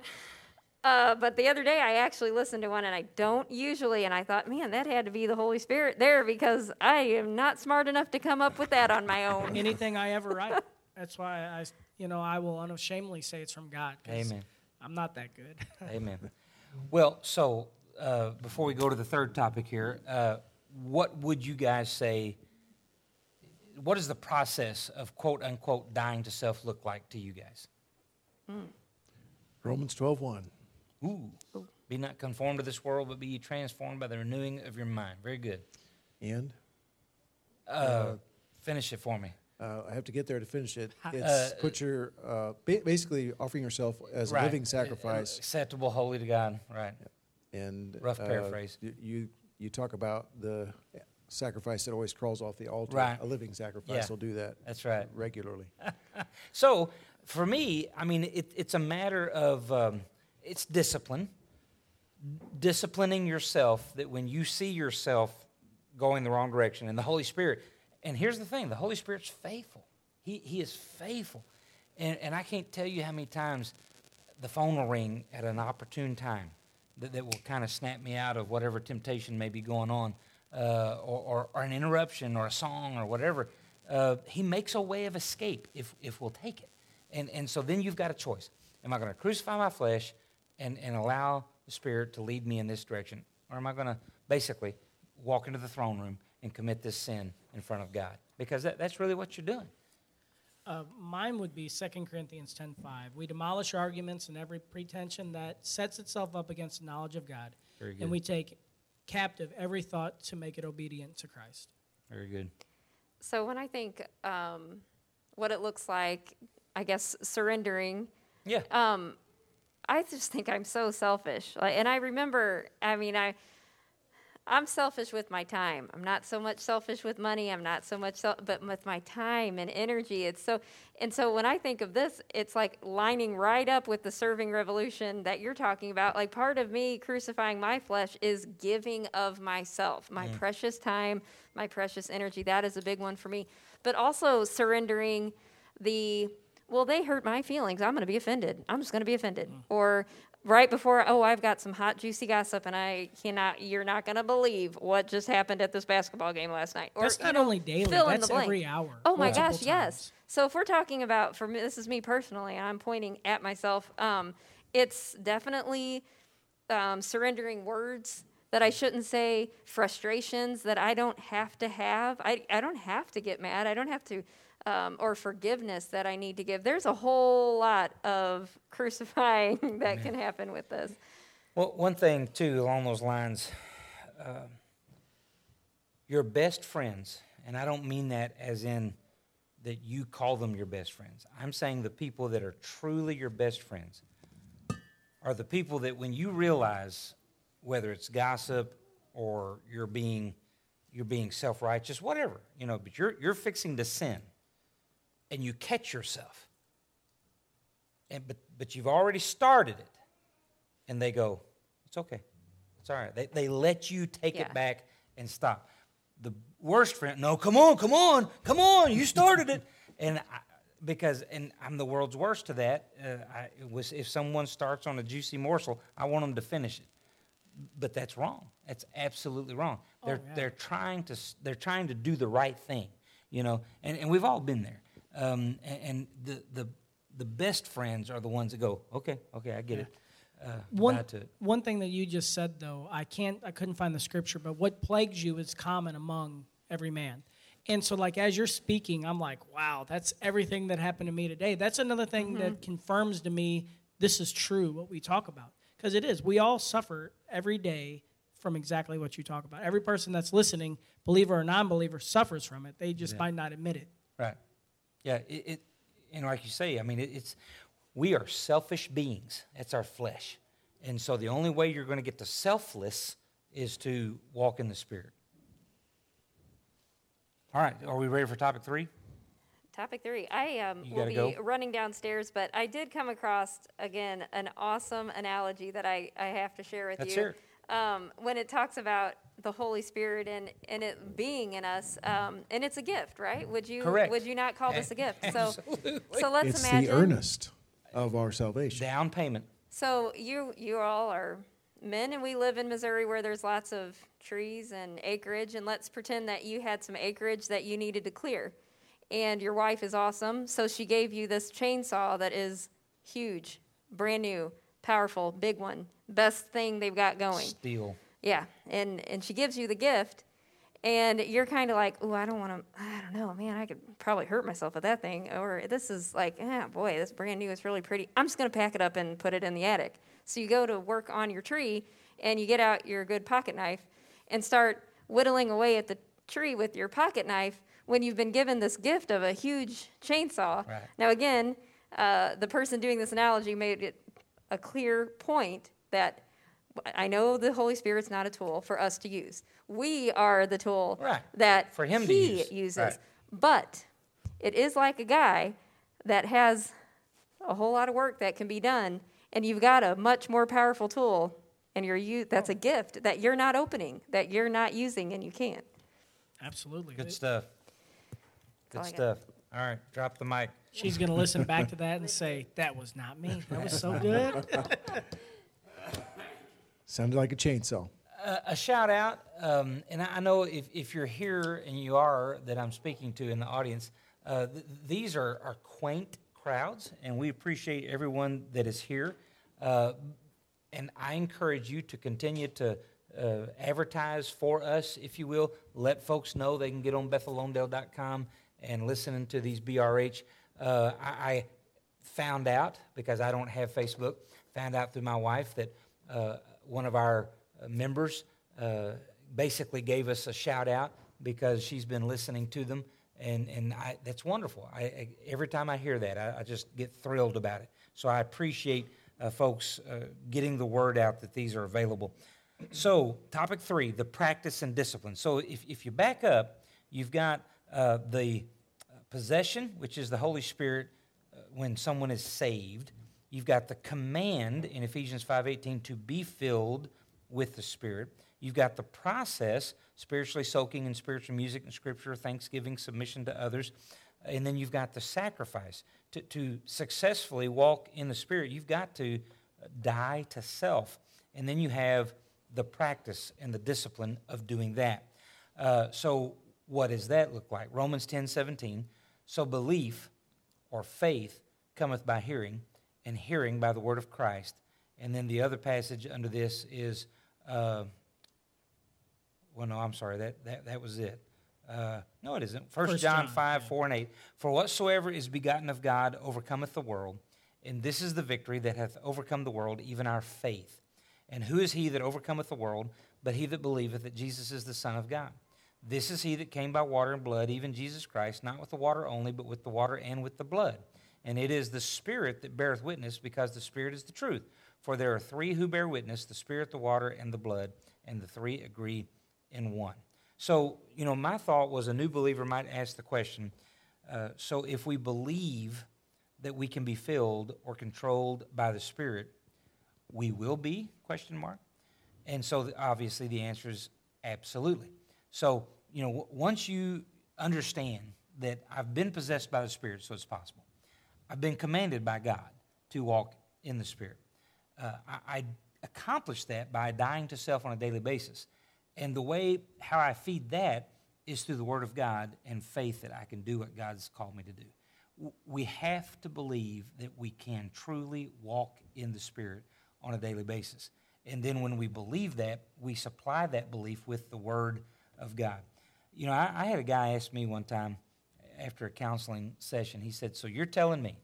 Uh, but the other day I actually listened to one and I don't usually, and I thought, man, that had to be the Holy Spirit there because I am not smart enough to come up with that on my own. Anything I ever write, that's why I, you know, I will unashamedly say it's from God. Amen. I'm not that good. Amen. Well, so uh, before we go to the third topic here, uh, what would you guys say? What does the process of quote unquote dying to self look like to you guys? Romans 12:1. Ooh. Be not conformed to this world, but be ye transformed by the renewing of your mind. Very good. And Uh, finish it for me. Uh, I have to get there to finish it. It's Uh, put your, uh, ba- basically offering yourself as a living sacrifice. Acceptable, holy to God. Right. And Rough uh, paraphrase. You, you talk about the sacrifice that always crawls off the altar. Right. A living sacrifice Yeah. will do that That's right. regularly. So for me, I mean, it, it's a matter of um, it's discipline. Disciplining yourself that when you see yourself going the wrong direction, and the Holy Spirit, and here's the thing the Holy Spirit's faithful. He, he is faithful. And, and I can't tell you how many times the phone will ring at an opportune time that, that will kind of snap me out of whatever temptation may be going on, uh, or, or, or, an interruption, or a song, or whatever. Uh, he makes a way of escape if, if we'll take it. And, and so then you've got a choice. Am I going to crucify my flesh and, and allow the Spirit to lead me in this direction? Or am I going to basically walk into the throne room and commit this sin in front of God? Because that, that's really what you're doing. Uh, mine would be 2 Corinthians 10.5. We demolish arguments and every pretension that sets itself up against the knowledge of God. Very good. And we take captive every thought to make it obedient to Christ. Very good. So when I think um, what it looks like, I guess surrendering – yeah. Um, I just think I'm so selfish. Like, and I remember, I mean, I, I'm selfish with my time. I'm not so much selfish with money. I'm not so much, sel- but with my time and energy. It's so, and so when I think of this, it's like lining right up with the serving revolution that you're talking about. Like part of me crucifying my flesh is giving of myself, my mm. precious time, my precious energy. That is a big one for me. But also surrendering the well, they hurt my feelings. I'm going to be offended. I'm just going to be offended. Mm. Or right before, oh, I've got some hot, juicy gossip, and I cannot, you're not going to believe what just happened at this basketball game last night. Or, that's not know, only daily, that's every hour. Oh my gosh, times. yes. So if we're talking about, for me, this is me personally, I'm pointing at myself, um, it's definitely um, surrendering words that I shouldn't say, frustrations that I don't have to have. I, I don't have to get mad. I don't have to um, or forgiveness that I need to give. There's a whole lot of crucifying that yeah. can happen with this. Well, one thing, too, along those lines, uh, your best friends, and I don't mean that as in that you call them your best friends. I'm saying the people that are truly your best friends are the people that when you realize whether it's gossip or you're being you're being self-righteous, whatever, you know, but you're you're fixing to sin and you catch yourself. And, but, but you've already started it. And they go, it's okay. It's all right. They, they let you take yeah. it back and stop. The worst friend, no, come on, come on, come on, you started it. and I, because, and I'm the world's worst to that. Uh, I, was, if someone starts on a juicy morsel, I want them to finish it. But that's wrong. That's absolutely wrong. Oh, they're, yeah. they're, trying to, they're trying to do the right thing, you know, and, and we've all been there. Um, and, and the, the, the best friends are the ones that go, okay, okay, I get yeah. it. Uh, one, it. one thing that you just said though, I can't, I couldn't find the scripture, but what plagues you is common among every man. And so, like as you're speaking, I'm like, wow, that's everything that happened to me today. That's another thing mm-hmm. that confirms to me this is true what we talk about because it is. We all suffer every day from exactly what you talk about. Every person that's listening, believer or non-believer, suffers from it. They just yeah. might not admit it. Right. Yeah, it, it and like you say, I mean, it, it's we are selfish beings. That's our flesh, and so the only way you're going to get to selfless is to walk in the Spirit. All right, are we ready for topic three? Topic three. I um, will be go. running downstairs, but I did come across again an awesome analogy that I, I have to share with Let's you. It. Um, when it talks about the Holy Spirit and, and it being in us, um, and it's a gift, right? Would you Correct. would you not call this a gift? So, so let's it's imagine the earnest of our salvation. Down payment. So you you all are men, and we live in Missouri where there's lots of trees and acreage, and let's pretend that you had some acreage that you needed to clear, and your wife is awesome, so she gave you this chainsaw that is huge, brand new, powerful, big one, best thing they've got going. Steel. Yeah, and and she gives you the gift, and you're kind of like, oh, I don't want to. I don't know, man. I could probably hurt myself with that thing. Or this is like, ah, boy, this brand new. It's really pretty. I'm just gonna pack it up and put it in the attic. So you go to work on your tree, and you get out your good pocket knife, and start whittling away at the tree with your pocket knife when you've been given this gift of a huge chainsaw. Right. Now again, uh, the person doing this analogy made it a clear point that I know the Holy Spirit's not a tool for us to use. We are the tool right. that for him he use. uses. Right. But it is like a guy that has a whole lot of work that can be done, And you've got a much more powerful tool, and you're you that's a gift that you're not opening, that you're not using, and you can't. Absolutely. Good stuff. Good all stuff. All right, drop the mic. She's going to listen back to that and say, that was not me. That was so good. Sounded like a chainsaw. a, shout out, um, and I I know if, if you're here and you are that I'm speaking to in the audience, uh, th- these are, are quaint crowds, and we appreciate everyone that is here. Uh, and I encourage you to continue to uh, advertise for us, if you will. Let folks know they can get on bethelondale.com and listen to these BRH. Uh, I, I found out, because I don't have Facebook, found out through my wife that uh, one of our uh, members uh, basically gave us a shout out because she's been listening to them. And, and I, that's wonderful. I, I, every time I hear that, I, just get thrilled about it. So I appreciate uh, folks getting the word out that these are available. So, topic three the practice and discipline. So, if, if you back up, you've got the possession, which is the Holy Spirit when someone is saved. You've got the command in Ephesians 5:18 to be filled with the Spirit. You've got the process, spiritually soaking in spiritual music and scripture, thanksgiving, submission to others. And then you've got the sacrifice. To, to successfully walk in the Spirit, you've got to die to self. And then you have the practice and the discipline of doing that. Uh, so, what does that look like? Romans 10 17. So, belief or faith cometh by hearing, and hearing by the word of Christ. And then the other passage under this is, uh, well, no, I'm sorry, that, that, that was it. Uh, no, it isn't. First, First John, John, 5, yeah. 4 and 8. For whatsoever is begotten of God overcometh the world, and this is the victory that hath overcome the world, even our faith. And who is he that overcometh the world, but he that believeth that Jesus is the Son of God? This is he that came by water and blood, even Jesus Christ, not with the water only, but with the water and with the blood. And it is the Spirit that beareth witness, because the Spirit is the truth. For there are three who bear witness the Spirit, the water, and the blood, and the three agree in one. So, you know, my thought was a new believer might ask the question uh, so if we believe that we can be filled or controlled by the Spirit, we will be question mark and so obviously the answer is absolutely so you know once you understand that i've been possessed by the spirit so it's possible i've been commanded by god to walk in the spirit uh, I, I accomplish that by dying to self on a daily basis and the way how i feed that is through the word of god and faith that i can do what god's called me to do we have to believe that we can truly walk in the Spirit on a daily basis. And then when we believe that, we supply that belief with the Word of God. You know, I, I had a guy ask me one time after a counseling session, he said, So you're telling me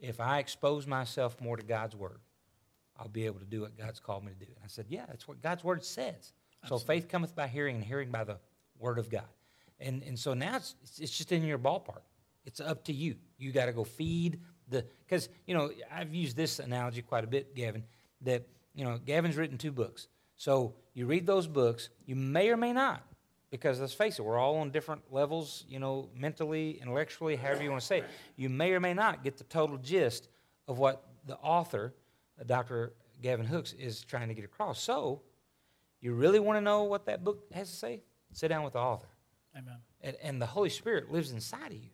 if I expose myself more to God's Word, I'll be able to do what God's called me to do? And I said, Yeah, that's what God's Word says. So faith cometh by hearing, and hearing by the Word of God. And, and so now it's, it's just in your ballpark. It's up to you. You got to go feed the, because, you know, I've used this analogy quite a bit, Gavin, that, you know, Gavin's written two books. So you read those books, you may or may not, because let's face it, we're all on different levels, you know, mentally, intellectually, however you want to say it. You may or may not get the total gist of what the author, uh, Dr. Gavin Hooks, is trying to get across. So, you really want to know what that book has to say? Sit down with the author. Amen. And, and the Holy Spirit lives inside of you.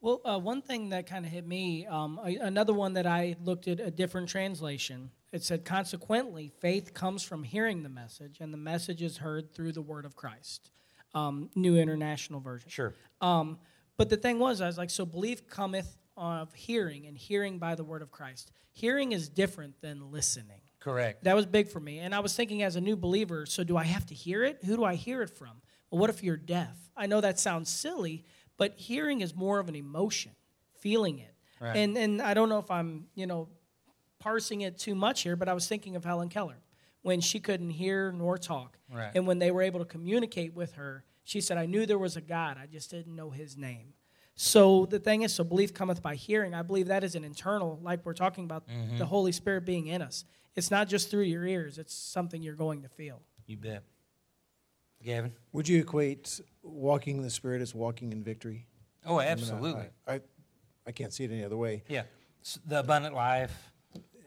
Well, uh, one thing that kind of hit me, um, a- another one that I looked at a different translation. It said, consequently, faith comes from hearing the message, and the message is heard through the word of Christ. Um, New International Version. Sure. Um, but the thing was, I was like, so belief cometh of hearing, and hearing by the word of Christ. Hearing is different than listening. Correct. That was big for me. And I was thinking as a new believer, so do I have to hear it? Who do I hear it from? Well, what if you're deaf? I know that sounds silly, but hearing is more of an emotion, feeling it. Right. And and I don't know if I'm, you know, parsing it too much here, but I was thinking of Helen Keller when she couldn't hear nor talk. Right. And when they were able to communicate with her, she said, I knew there was a God, I just didn't know his name. So the thing is, so belief cometh by hearing. I believe that is an internal, like we're talking about mm-hmm. the Holy Spirit being in us. It's not just through your ears, it's something you're going to feel. You bet. Gavin? Would you equate walking in the Spirit as walking in victory? Oh, I mean, I- absolutely. I, I, I can't see it any other way. Yeah. S- The abundant life,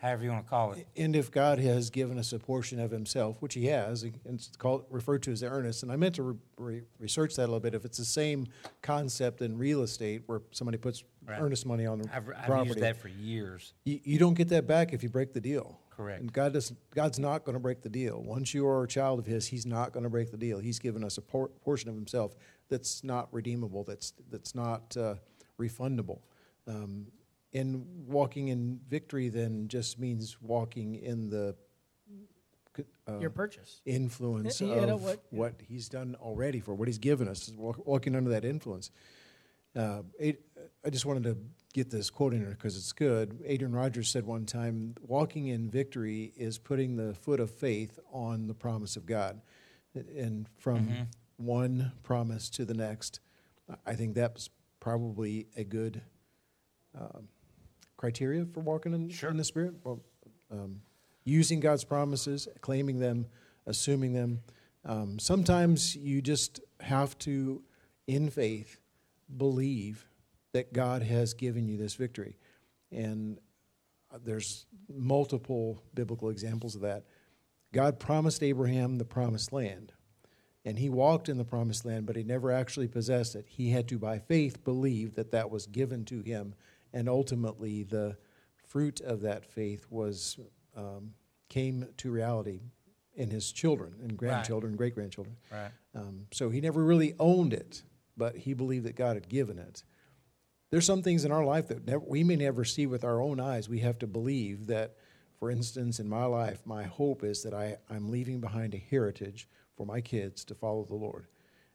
however you want to call it. And if God has given us a portion of Himself, which He has, and it's called referred to as the earnest, and I meant to re- re- research that a little bit. If it's the same concept in real estate, where somebody puts Right. earnest money on the I've, I've property, used that for years. you, you don't get that back if you break the deal. Correct. And God does. God's not going to break the deal. Once you are a child of His, He's not going to break the deal. He's given us a por- portion of Himself that's not redeemable. That's that's not uh, refundable. Um, and walking in victory then just means walking in the uh, Your purchase. influence Yeah, you know of what- what, He's done already for what He's given us, walking under that influence. Uh, Ad- I just wanted to get this quote in there because it's good. Adrian Rogers said one time, "Walking in victory is putting the foot of faith on the promise of God." And from Mm-hmm. one promise to the next, I think that's probably a good um, criteria for walking in, Sure. in the Spirit. Well, um, using God's promises, claiming them, assuming them. Um, sometimes you just have to, in faith, believe that God has given you this victory. And uh, there's multiple biblical examples of that. God promised Abraham the promised land, and he walked in the promised land, but he never actually possessed it. He had to, by faith, believe that that was given to him, and ultimately the fruit of that faith was um, came to reality in his children and grandchildren, great grandchildren. Right. Um, so he never really owned it, but he believed that God had given it. There's some things in our life that never, we may never see with our own eyes. We have to believe that, for instance, in my life, my hope is that I, I'm leaving behind a heritage for my kids to follow the Lord.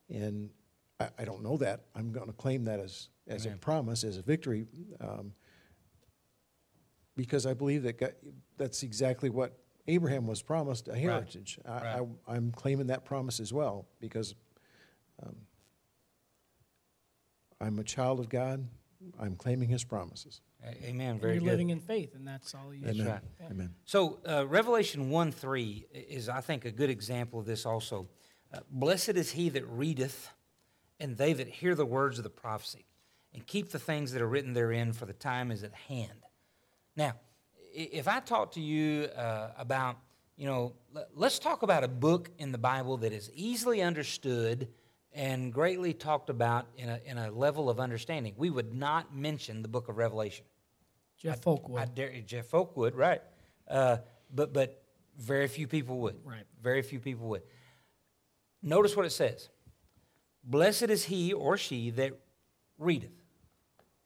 And I, I don't know that. I'm going to claim that as, as a promise, as a victory, um, because I believe that God, that's exactly what Abraham was promised a heritage. I, Right. I, I'm claiming that promise as well because um, I'm a child of God. I'm claiming his promises. A- Amen. And Very you're good. living in faith, and that's all you That's right. Yeah. Amen. So, uh, Revelation 1 3 is, I think, a good example of this also. Uh, Blessed is he that readeth, and they that hear the words of the prophecy, and keep the things that are written therein, for the time is at hand. Now, if I talk to you uh, about, you know, let's talk about a book in the Bible that is easily understood and greatly talked about in a, in a level of understanding, we would not mention the book of Revelation. Jeff Folkwood. I dare Jeff Folk would, right? Uh, but but very few people would. Right. Very few people would. Notice what it says. Blessed is he or she that readeth.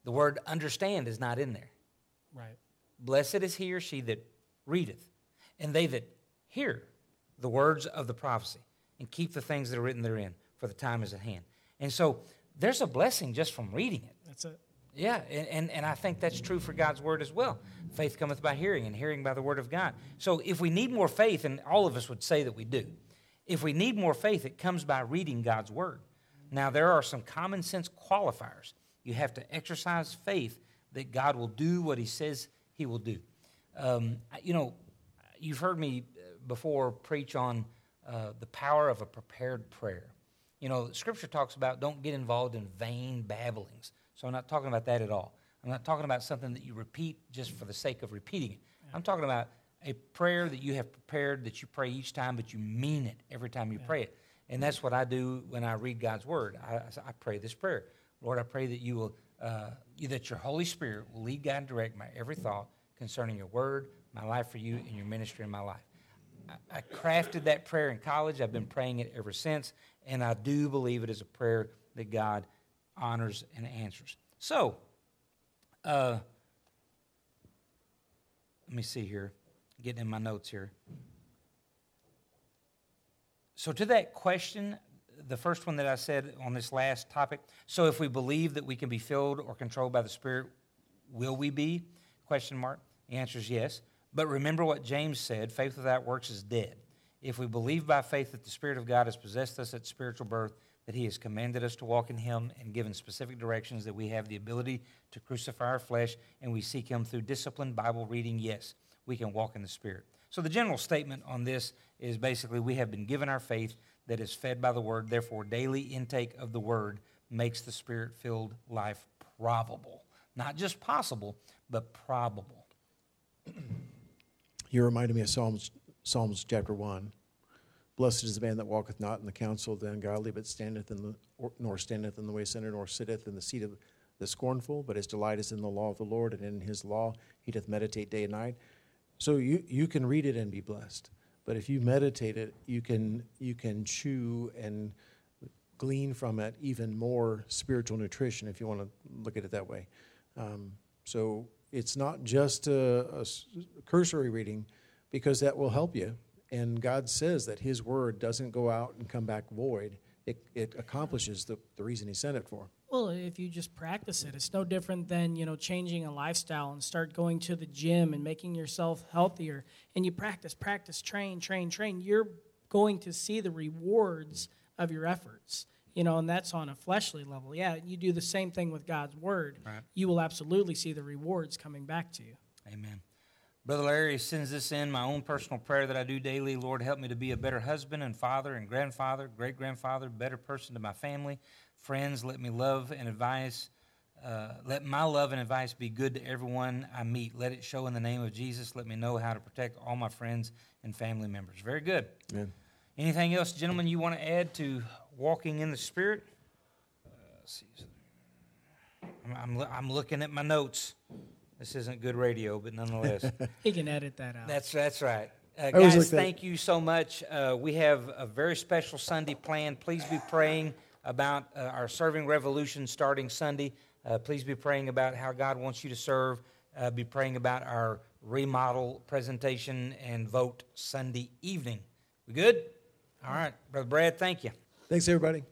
The word understand is not in there. right. Blessed is he or she that readeth, and they that hear the words of the prophecy, and keep the things that are written therein, for the time is at hand. And so there's a blessing just from reading it. That's it. Yeah, and, and, and I think that's true for God's word as well. Faith cometh by hearing, and hearing by the word of God. So if we need more faith, and all of us would say that we do, if we need more faith, it comes by reading God's word. Now, there are some common sense qualifiers. You have to exercise faith that God will do what he says he will do. Um, you know, you've heard me uh, before preach on uh, the power of a prepared prayer. You know, Scripture talks about don't get involved in vain babblings. So I'm not talking about that at all. I'm not talking about something that you repeat just for the sake of repeating it. I'm talking about a prayer that you have prepared that you pray each time, but you mean it every time you pray it. And that's what I do when I read God's Word. I, I pray this prayer. Lord, I pray that you will, uh, that your Holy Spirit will lead, guide, and direct my every thought concerning your Word, my life for you, and your ministry in my life. I, I crafted that prayer in college. I've been praying it ever since, and I do believe it is a prayer that God honors and answers. So, uh, let me see here, getting in my notes here. So, to that question, the first one that I said on this last topic, so if we believe that we can be filled or controlled by the Spirit, will we be? Question mark. The answer is yes. But remember what James said faith without works is dead. If we believe by faith that the Spirit of God has possessed us at spiritual birth, that He has commanded us to walk in Him and given specific directions, that we have the ability to crucify our flesh, and we seek Him through disciplined Bible reading, yes, we can walk in the Spirit. So the general statement on this is basically we have been given our faith that is fed by the Word, therefore, daily intake of the Word makes the Spirit filled life probable. Not just possible, but probable. You reminded me of Psalms, Psalms chapter 1. Blessed is the man that walketh not in the counsel of the ungodly, but standeth in the, nor standeth in the way of sinner, nor sitteth in the seat of the scornful, but his delight is in the law of the Lord, and in his law he doth meditate day and night. So you, you can read it and be blessed. But if you meditate it, you can, you can chew and glean from it even more spiritual nutrition, if you want to look at it that way. Um, so it's not just a cursory reading, because that will help you. And God says that His word doesn't go out and come back void. It, it accomplishes the, the reason He sent it for. Well, if you just practice it, it's no different than you know changing a lifestyle and start going to the gym and making yourself healthier. And you practice, practice, train, train, train. You're going to see the rewards of your efforts. You know, and that's on a fleshly level. Yeah, you do the same thing with God's word. Right. You will absolutely see the rewards coming back to you. Amen. Brother Larry sends this in my own personal prayer that I do daily. Lord, help me to be a better husband and father and grandfather, great grandfather, better person to my family, friends. Let me love and advise. Uh, let my love and advice be good to everyone I meet. Let it show in the name of Jesus. Let me know how to protect all my friends and family members. Very good. Amen. Anything else, gentlemen, you want to add to walking in the Spirit? Uh, see. I'm, I'm, I'm looking at my notes. This isn't good radio, but nonetheless. He can edit that out. That's that's right. Uh, guys, like that. thank you so much. Uh, we have a very special Sunday planned. Please be praying about uh, our serving revolution starting Sunday. Uh, please be praying about how God wants you to serve. Uh, be praying about our remodel presentation and vote Sunday evening. We good? All right, brother Brad. Thank you. Thanks, everybody.